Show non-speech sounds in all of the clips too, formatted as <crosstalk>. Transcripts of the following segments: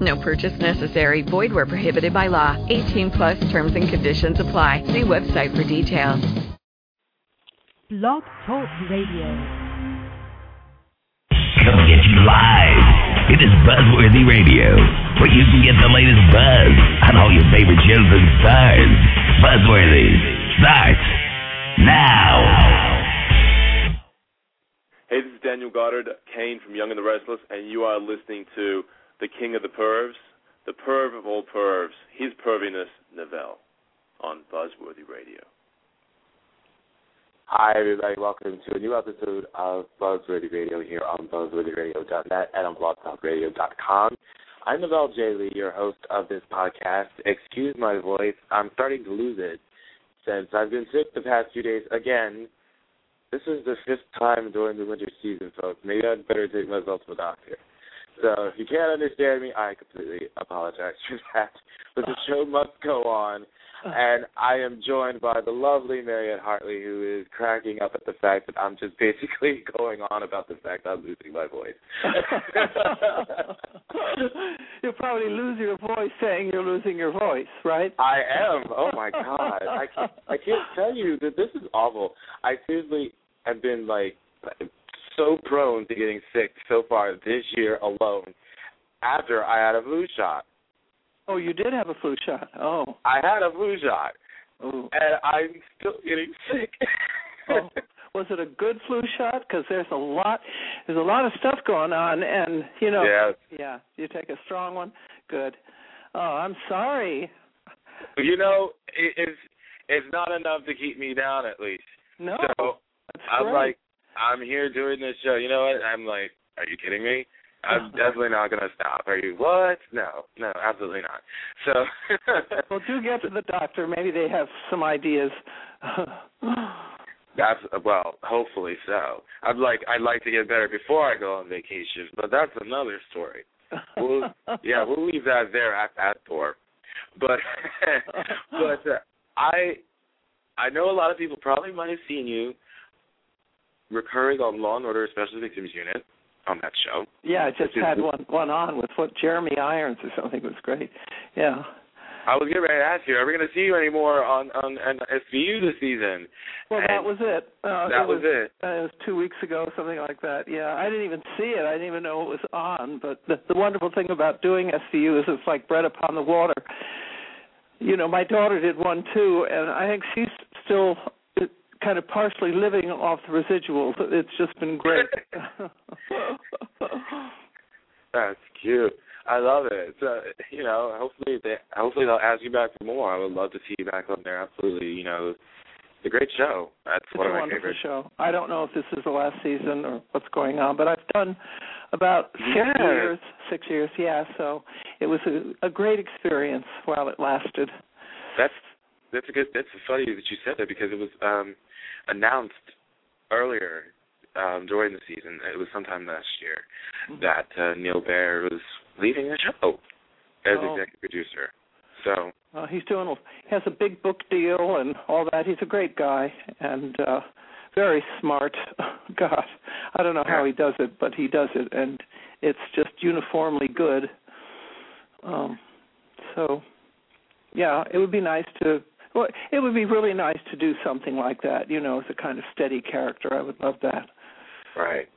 No purchase necessary. Void where prohibited by law. 18 plus terms and conditions apply. See website for details. Blog Talk Radio. Coming at you live. It is Buzzworthy Radio, where you can get the latest buzz on all your favorite shows and stars. Buzzworthy starts now. Hey, this is Daniel Goddard, Kane from Young and the Restless, and you are listening to the King of the Pervs, the perv of all pervs, his perviness, Neville, on Buzzworthy Radio. Hi, everybody. Welcome to a new episode of Buzzworthy Radio here on BuzzworthyRadio.net and on BlogTalkRadio.com. I'm Neville J. Lee, your host of this podcast. Excuse my voice. I'm starting to lose it since I've been sick the past few days. Again, this is the fifth time during the winter season, folks. Maybe I'd better take myself to the doctor. So if you can't understand me, I completely apologize for that. <laughs> But the ah. show must go on. Ah. And I am joined by the lovely Mariette Hartley, who is cracking up at the fact that I'm just <laughs> basically going on about the fact I'm losing my voice. <laughs> You'll probably lose your voice saying you're losing your voice, right? I am. Oh my god. I can't, I can't tell you that this is awful. I seriously have been like so prone to getting sick so far this year alone after I had a flu shot. Oh, you did have a flu shot. Oh. I had a flu shot. Ooh. And I'm still getting sick. <laughs> oh. Was it a good flu shot? Because there's a lot, there's a lot of stuff going on, and you know, Yes. yeah. You take a strong one. Good. Oh, I'm sorry. You know, it, it's it's not enough to keep me down at least. No, So that's I'm like, I'm here doing this show. You know what? I'm like, are you kidding me? I'm <laughs> definitely not gonna stop. Are you what? No, no, absolutely not. So <laughs> well, do get to the doctor. Maybe they have some ideas. <sighs> that's well, hopefully so. I'd like I'd like to get better before I go on vacation, but that's another story. We'll, <laughs> yeah, we'll leave that there at that door. But but uh, I I know a lot of people probably might have seen you recurring on Law and Order Special Victims Unit on that show. Yeah, I just had one one on with what Jeremy Irons or something. It was great. Yeah. I was getting ready to ask you, are we going to see you anymore on on, on SVU this season? Well, And that was it. Uh, that it was it. Uh, it was two weeks ago, something like that. Yeah, I didn't even see it. I didn't even know it was on. But the, the wonderful thing about doing SVU is it's like bread upon the water. You know, my daughter did one too, and I think she's still kind of partially living off the residuals. It's just been great. <laughs> That's cute. I love it. So you know, hopefully they hopefully they'll ask you back for more. I would love to see you back on there. Absolutely. You know, it's a great show. That's It's one of my wonderful favorites. show. I don't know if this is the last season or what's going on, but I've done about six Yes. years. Six years, yeah. So it was a, a great experience while it lasted. That's that's a good. That's funny that you said that because it was um announced earlier um during the season. It was sometime last year Mm-hmm. that uh, Neil Baer was leaving the show as Oh. executive producer. So Uh, he's doing. He has a big book deal and all that. He's a great guy and uh very smart. <laughs> God, I don't know how he does it, but he does it, and it's just uniformly good. Um, so, yeah, it would be nice to. Well, it would be really nice to do something like that. You know, as a kind of steady character. I would love that. Right.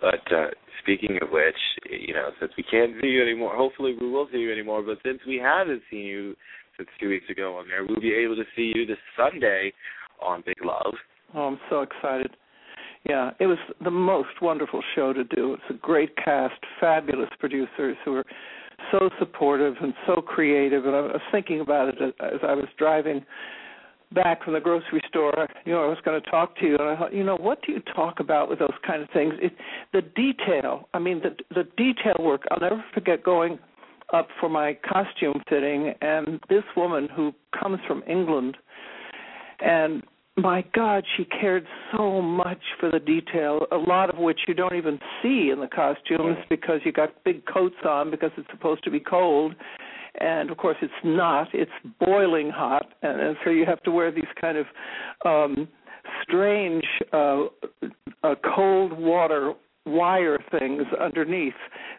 But uh speaking of which, you know, since we can't see you anymore, hopefully we will see you anymore. But since we haven't seen you since two weeks ago on there, we'll be able to see you this Sunday on Big Love. Oh, I'm so excited. Yeah, it was the most wonderful show to do. It's a great cast, fabulous producers who are so supportive and so creative. And I was thinking about it as I was driving back from the grocery store. You know, I was going to talk to you, and I thought, you know, what do you talk about with those kind of things? It, the detail. I mean, the the detail work. I'll never forget going up for my costume fitting, and this woman who comes from England, and my God, she cared so much for the detail, a lot of which you don't even see in the costumes because you got big coats on because it's supposed to be cold. And of course, it's not. It's boiling hot, and, and so you have to wear these kind of um strange uh, uh cold water wire things underneath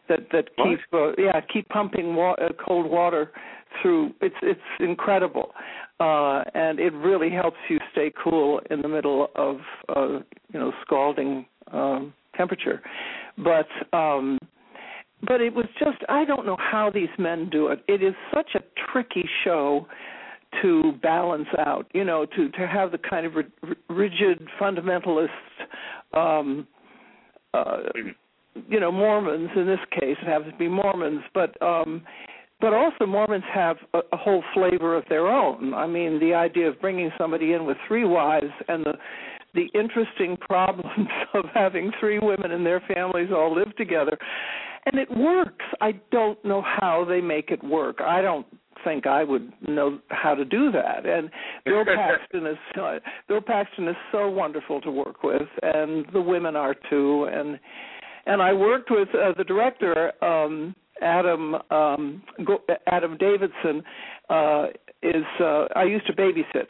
that that What? keep uh, yeah keep pumping wa- uh, cold water through it's it's incredible uh and it really helps you stay cool in the middle of uh you know scalding um temperature but um but it was just I don't know how these men do it. It is such a tricky show to balance out, you know, to to have the kind of ri- rigid fundamentalist um uh you know Mormons in this case it happens to be Mormons but um but also Mormons have a, a whole flavor of their own. I mean, the idea of bringing somebody in with three wives and the the interesting <laughs> problems of having three women and their families all live together. And it works. I don't know how they make it work. I don't think I would know how to do that. And Bill <laughs> Paxton is uh, Bill Paxton is so wonderful to work with, and the women are too. And and I worked with uh, the director um, Adam um, Adam Davidson. Uh, is uh, I used to babysit,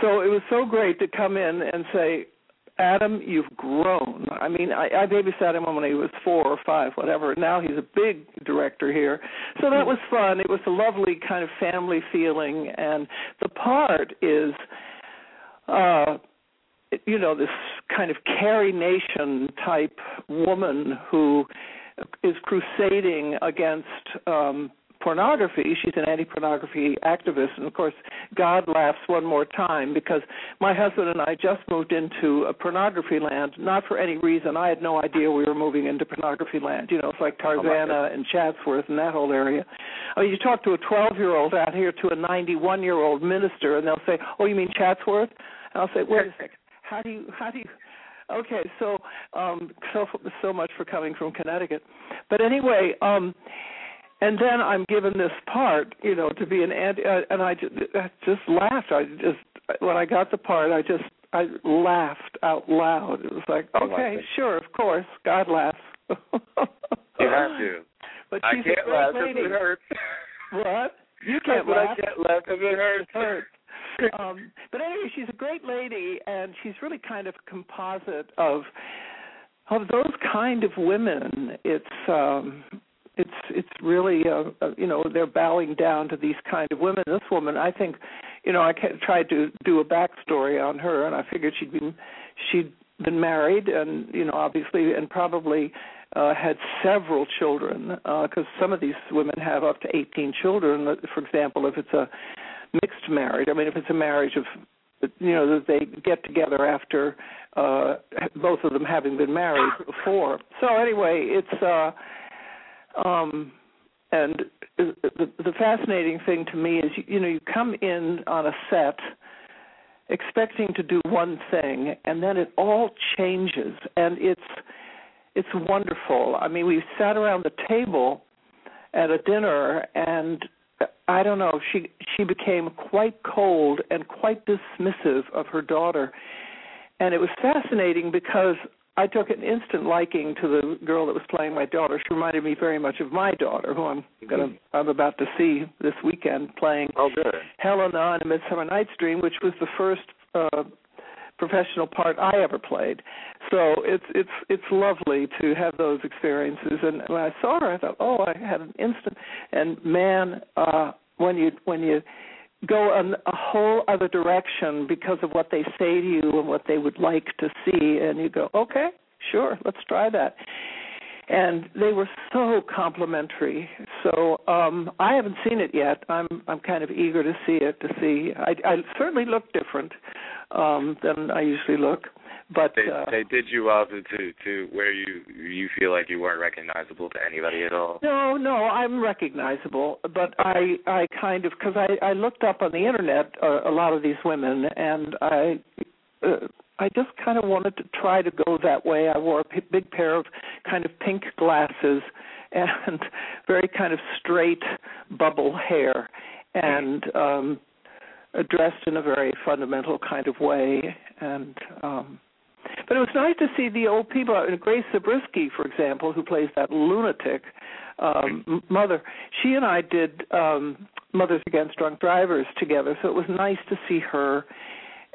so it was so great to come in and say, Adam, you've grown. I mean, I, I babysat him when he was four or five, whatever. Now he's a big director here, so that was fun. It was a lovely kind of family feeling, and the part is, uh, you know, this kind of Carrie Nation type woman who is crusading against um pornography. She's an anti-pornography activist, and of course, God laughs one more time because my husband and I just moved into a pornography land, not for any reason. I had no idea we were moving into pornography land. You know, it's like Tarzana and Chatsworth and that whole area. I mean, you talk to a 12-year-old out here to a 91-year-old minister, and they'll say, "Oh, you mean Chatsworth?" And I'll say, "Wait a second. How do you? How do you?" Okay, so um so so much for coming from Connecticut. But anyway, um and then I'm given this part, you know, to be an anti, uh, and I just, I just laughed. I just when I got the part, I just I laughed out loud. It was like, I like okay, sure, of course, God laughs. You have to. <laughs> But I can't a laugh lady. it hurts. What? You <laughs> can't laugh. I can't laugh because it hurts. It hurts. <laughs> um, but anyway, she's a great lady, and she's really kind of a composite of of those kind of women. It's um, it's it's really uh, uh, you know they're bowing down to these kind of women. This woman, I think, you know, I tried to do a backstory on her, and I figured she'd been she'd been married, and you know, obviously, and probably uh, had several children because some of these women have up to 18 children. For example, if it's a mixed marriage, I mean, if it's a marriage of you know that they get together after uh both of them having been married before so anyway it's uh um and the the fascinating thing to me is you, you know you come in on a set expecting to do one thing and then it all changes and it's it's wonderful i mean we sat around the table at a dinner and I don't know. She she became quite cold and quite dismissive of her daughter, and it was fascinating because I took an instant liking to the girl that was playing my daughter. She reminded me very much of my daughter, who I'm gonna I'm about to see this weekend playing Oh, good. Helena on A Midsummer Night's Dream, which was the first uh, professional part I ever played. So it's it's it's lovely to have those experiences. And when I saw her, I thought, oh, I had an instant. And man, uh, when you when you go in a whole other direction because of what they say to you and what they would like to see, and you go, okay, sure, let's try that. And they were so complimentary. So um I haven't seen it yet. I'm I'm kind of eager to see it. To see, I, I certainly look different um than I usually look. But They uh, they did you up to to where you you feel like you weren't recognizable to anybody at all. No, no, I'm recognizable, but I I kind of because I I looked up on the internet uh, a lot of these women, and I uh, I just kind of wanted to try to go that way. I wore a p- big pair of kind of pink glasses and <laughs> very kind of straight bubble hair, and um addressed in a very fundamental kind of way and um but it was nice to see the old people grace zabriskie for example who plays that lunatic um mother. She and i did um mothers against drunk drivers together so it was nice to see her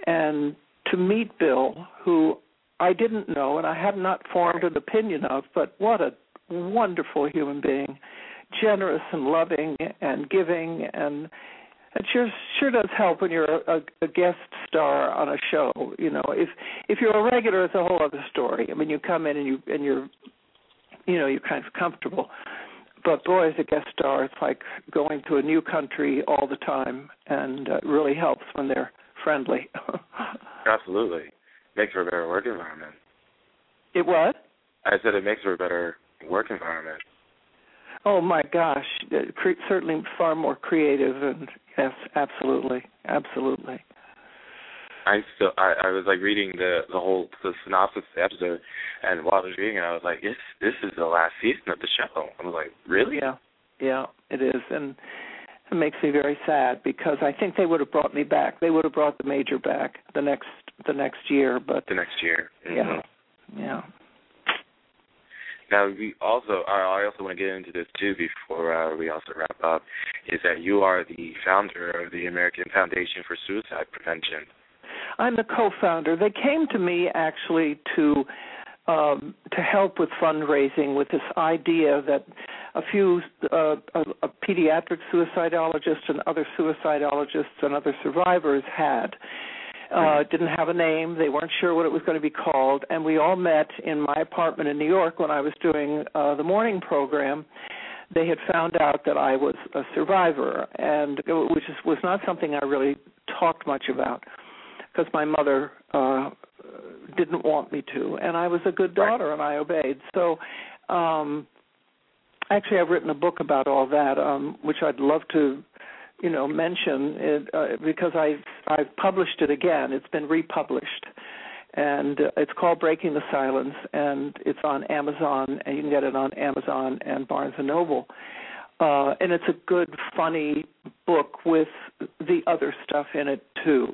and to meet bill who i didn't know and i had not formed an opinion of but what a wonderful human being. Generous and loving and giving and it sure sure does help when you're a, a guest star on a show. You know, if if you're a regular, it's a whole other story. I mean, you come in and you and you're, you know, you're kind of comfortable. But boy, as a guest star, it's like going to a new country all the time, and uh, it really helps when they're friendly. <laughs> Absolutely, makes for a better work environment. It what? I said it makes for a better work environment. Oh my gosh, cre- certainly far more creative and yes, absolutely, absolutely. I still I, I was like reading the the whole the synopsis of the episode, and while I was reading it, I was like, this this is the last season of the show. I was like, really? Yeah, yeah, it is, and it makes me very sad because I think they would have brought me back. They would have brought the major back the next the next year, but the next year. Mm-hmm. Yeah, yeah. Now, we also, I also want to get into this too before uh, we also wrap up, is that you are the founder of the American Foundation for Suicide Prevention. I'm the co-founder. They came to me actually to um, to help with fundraising with this idea that a few uh, a, a pediatric suicidologists and other suicidologists and other survivors had uh, didn't have a name. They weren't sure what it was going to be called, and we all met in my apartment in New York when I was doing uh, the morning program. They had found out that I was a survivor, and which is, was not something I really talked much about because my mother uh, didn't want me to, and I was a good daughter and I obeyed. So. um Actually, I've written a book about all that, um, which I'd love to you know mention it uh, because I've I've published it again. It's been republished, and uh, it's called Breaking the Silence, and it's on Amazon, and you can get it on Amazon and Barnes and Noble. Uh, and it's a good, funny book with the other stuff in it too.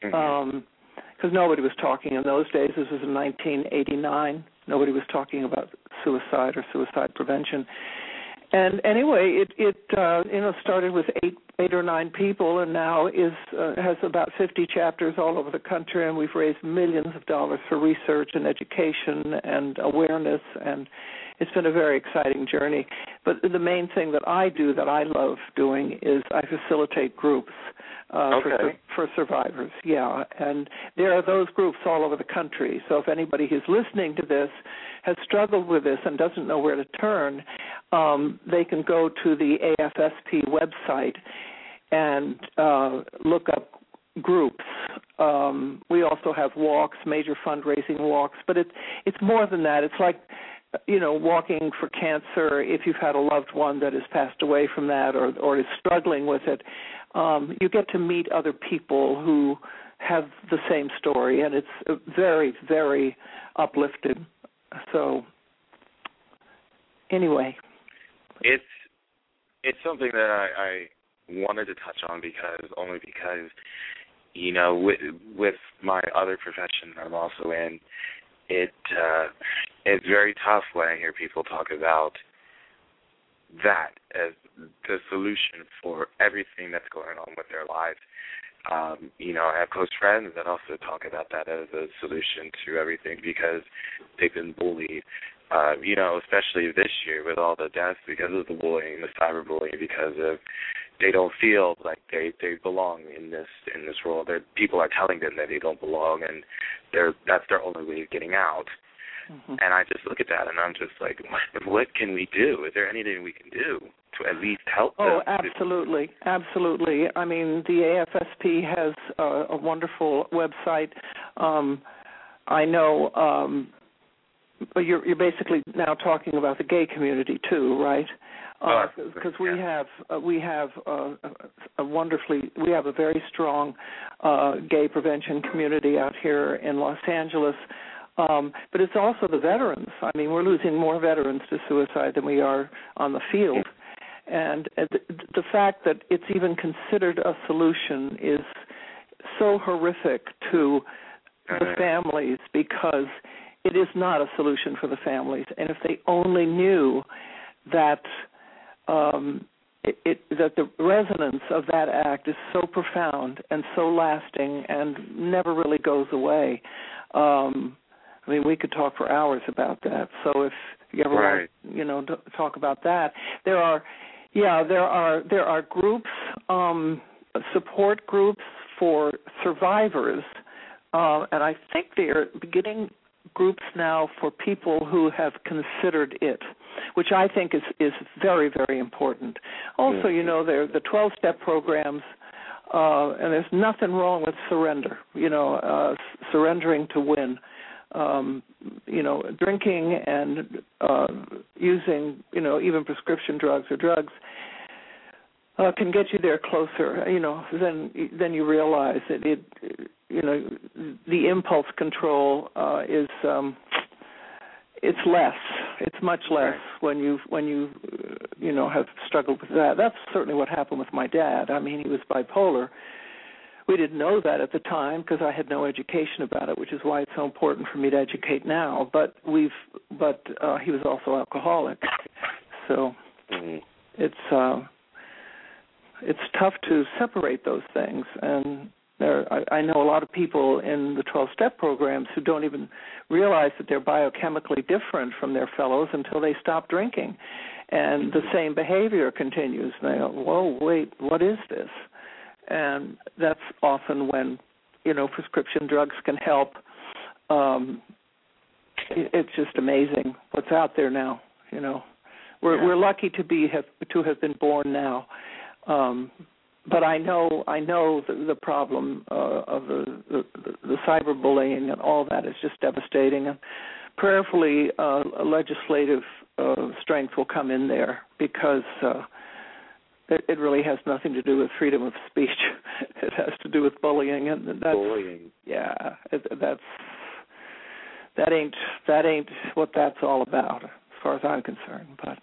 Because mm-hmm. um, nobody was talking in those days. This was in 1989. Nobody was talking about suicide or suicide prevention and anyway, it it uh, you know started with eight eight or nine people, and now is uh, has about fifty chapters all over the country, and we've raised millions of dollars for research and education and awareness, and it's been a very exciting journey. But the main thing that I do that I love doing is I facilitate groups uh, okay. for for survivors. Yeah, and there are those groups all over the country. So if anybody who's listening to this has struggled with this and doesn't know where to turn, um, they can go to the AFSP website and uh, look up groups. Um, we also have walks, major fundraising walks, but it's it's more than that. It's like you know walking for cancer if you've had a loved one that has passed away from that or or is struggling with it um, you get to meet other people who have the same story, and it's very, very uplifting. So, anyway, it's it's something that I, I wanted to touch on because only because you know with with my other profession I'm also in, it uh, it's very tough when I hear people talk about that as the solution for everything that's going on with their lives. Um, you know, I have close friends that also talk about that as a solution to everything because they've been bullied. Uh, you know, especially this year with all the deaths because of the bullying, the cyberbullying, because of they don't feel like they they belong in this in this world. They're, people are telling them that they don't belong, and they're that's their only way of getting out. Mm-hmm. And I just look at that and I'm just like, what, what can we do? Is there anything we can do to at least help oh, them? Oh, absolutely, absolutely. I mean, the AFSP has a, a wonderful website. Um, I know. Um, you're, you're basically now talking about the gay community too, right? Because uh, we yeah. have uh, we have uh, a wonderfully we have a very strong uh, gay prevention community out here in Los Angeles. Um, but it's also the veterans. I mean, we're losing more veterans to suicide than we are on the field. and uh, the, the fact that it's even considered a solution is so horrific to the families because it is not a solution for the families. And if they only knew that um, it, it, that the resonance of that act is so profound and so lasting and never really goes away. Um, I mean, we could talk for hours about that. So if you ever right. want, you know, to talk about that, there are, yeah, there are there are groups, um, support groups for survivors, uh, and I think they are beginning groups now for people who have considered it, which I think is is very very important. Also, you know, there the 12 step programs. Uh, and there's nothing wrong with surrender, you know, uh, surrendering to win um, you know, drinking and uh, using, you know, even prescription drugs or drugs uh, can get you there closer. You know, then then you realize that it, you know, the impulse control uh, is um, it's less. It's much less when you when you you know have struggled with that. That's certainly what happened with my dad. I mean, he was bipolar we didn't know that at the time because I had no education about it, which is why it's so important for me to educate now. But we've, but uh, he was also alcoholic, so mm-hmm. it's uh, it's tough to separate those things. And there, I, I know a lot of people in the 12-step programs who don't even realize that they're biochemically different from their fellows until they stop drinking, and the same behavior continues. And they go, "Whoa, wait, what is this?" and that's often when you know prescription drugs can help. Um, it's just amazing what's out there now. You know, we're yeah. we're lucky to be have to have been born now. Um, but I know I know the, the problem uh, of the, the the cyberbullying and all that is just devastating. And prayerfully, uh, legislative uh, strength will come in there because uh, it, it really has nothing to do with freedom of speech. <laughs> it has to do with bullying, and that's bullying. yeah, it, that's that ain't that ain't what that's all about, as far as I'm concerned. But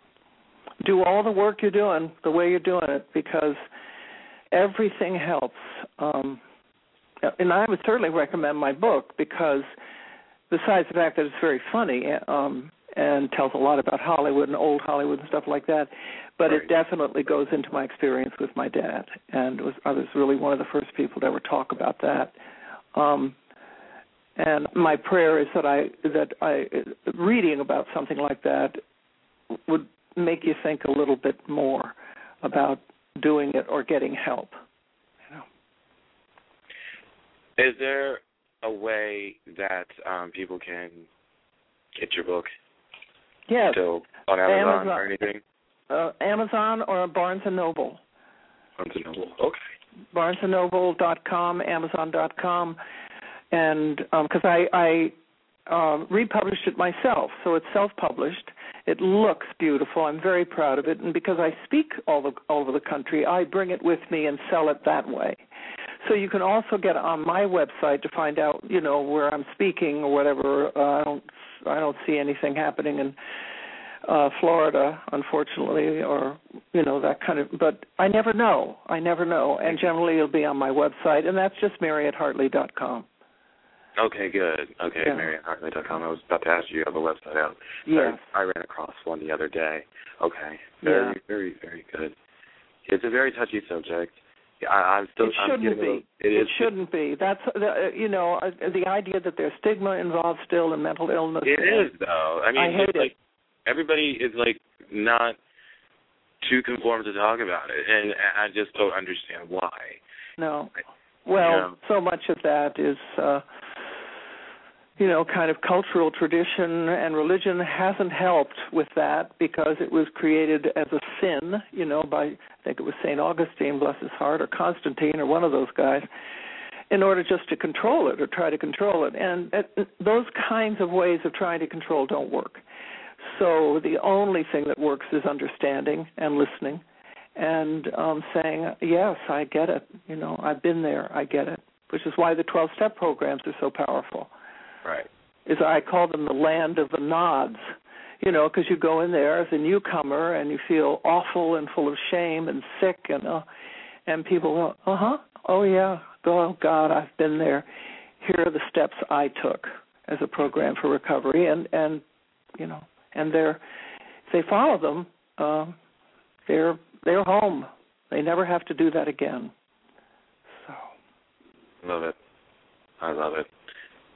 do all the work you're doing the way you're doing it because everything helps. Um, and I would certainly recommend my book because besides the fact that it's very funny um, and tells a lot about Hollywood and old Hollywood and stuff like that, but right. it definitely goes into my experience with my dad, and was, I was really one of the first people to ever talk about that. Um, and my prayer is that I that I reading about something like that would make you think a little bit more about doing it or getting help. You know. Is there a way that um, people can get your book? Yes. Still on Amazon, Amazon. or anything? uh, Amazon or Barnes and Noble. Barnes and Noble. Okay. BarnesandNoble.com, Amazon.com, and because um, I, I uh, republished it myself, so it's self-published. It looks beautiful. I'm very proud of it, and because I speak all, the, all over the country, I bring it with me and sell it that way. So you can also get on my website to find out, you know, where I'm speaking or whatever. Uh, I don't, I don't see anything happening in uh Florida, unfortunately, or you know that kind of. But I never know. I never know, and generally it'll be on my website, and that's just MarietteHartley.com. Okay, good. Okay, Yeah. MarietteHartley.com. I was about to ask you to have a website out. Yes. I, I ran across one the other day. Okay, very, Yeah. very, very good. It's a very touchy subject. I, I'm still. it shouldn't be. little- It is. shouldn't be. That's the, uh, you know uh, the idea that there's stigma involved still in mental illness. It is though. I mean, I hate it's like everybody is like not too conformed to talk about it, and I just don't understand why. No. Well, Yeah. so much of that is uh you know, kind of cultural tradition and religion hasn't helped with that because it was created as a sin, you know, by I think it was Saint Augustine, bless his heart, or Constantine, or one of those guys, in order just to control it or try to control it. And it, those kinds of ways of trying to control don't work. So the only thing that works is understanding and listening and um saying, Yes, I get it. You know, I've been there, I get it. Which is why the twelve step programs are so powerful. Right. Is I call them the land of the nods. you know, because you go in there as a newcomer and you feel awful and full of shame and sick and uh, and people go, uh huh, oh yeah, oh God, I've been there. Here are the steps I took as a program for recovery, and and you know, and they're if they follow them, uh, they're they're home. They never have to do that again. So. Love it. I love it.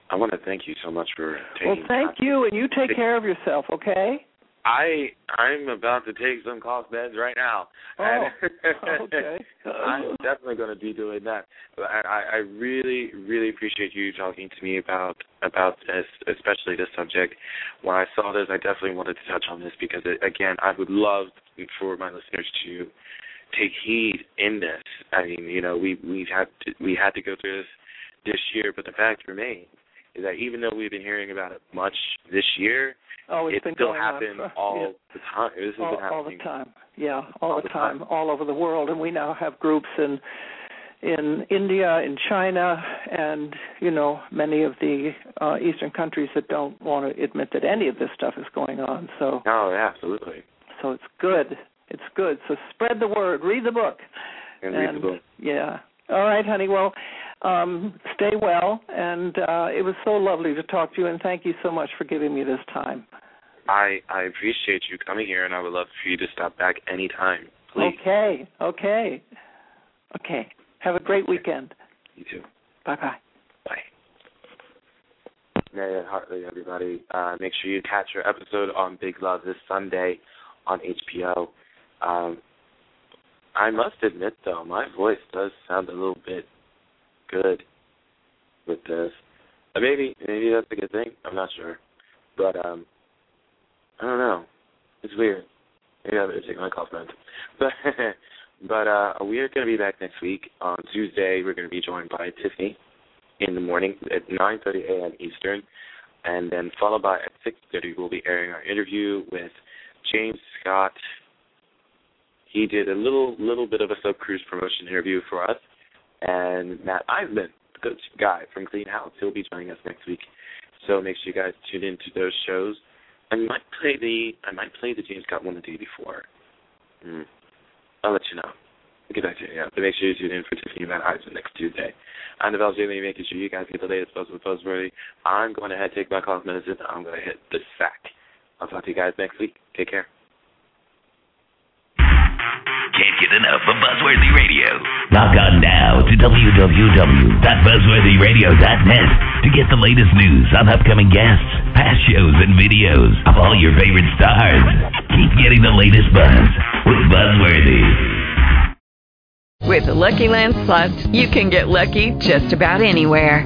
I want to thank you so much for taking. Well, thank you, and you take care of yourself, okay? I I'm about to take some cough meds right now. Oh, <laughs> okay. I'm definitely going to be doing that. But I, I really, really appreciate you talking to me about about this, especially this subject. When I saw this, I definitely wanted to touch on this because, it, again, I would love for my listeners to take heed in this. I mean, you know, we we had to, we had to go through this this year, but the fact remains is that even though we've been hearing about it much this year, Oh, it's it been still happens for- all yeah. the time. This has all, been all the time. Yeah, all, all the the time, time. all over the world, and we now have groups in in India, in China, and you know many of the uh, Eastern countries that don't want to admit that any of this stuff is going on. So, Oh, yeah, absolutely. so it's good. It's good. So spread the word. Read the book. And read the book. Yeah. All right, honey. Well, um, stay well, and uh, it was so lovely to talk to you, and thank you so much for giving me this time. I I appreciate you coming here, and I would love for you to stop back anytime, please. Okay. Okay. Okay. Have a great weekend. You too. Bye bye. Bye. Mariette Hartley, everybody. Uh, make sure you catch her episode on Big Love this Sunday on HBO. Um, I must admit, though, my voice does sound a little bit good with this. Uh, maybe, maybe that's a good thing. I'm not sure, but um, I don't know. It's weird. Maybe I better take my meds. <laughs> But but uh, we are going to be back next week on Tuesday. We're going to be joined by Tiffany in the morning at 9:30 a.m. Eastern, and then followed by at 6:30 we'll be airing our interview with James Scott. He did a little little bit of a sub cruise promotion interview for us, and Matt Iseman, the good guy from Clean House, he'll be joining us next week. So make sure you guys tune in to those shows. I might play the I might play the James Scott one the day before. Hmm. I'll let you know. To you, yeah. But make sure you tune in for Tiffany Van Eisman next Tuesday. I'm Neville J. Lee, making sure you guys get the latest buzz with Buzzworthy. I'm going ahead take my cough medicine. I'm going to hit the sack. I'll talk to you guys next week. Take care. Can't get enough of Buzzworthy Radio. Log on now to www.buzzworthyradio.net to get the latest news on upcoming guests, past shows, and videos of all your favorite stars. Keep getting the latest buzz with Buzzworthy. With the Lucky Land Slots, you can get lucky just about anywhere.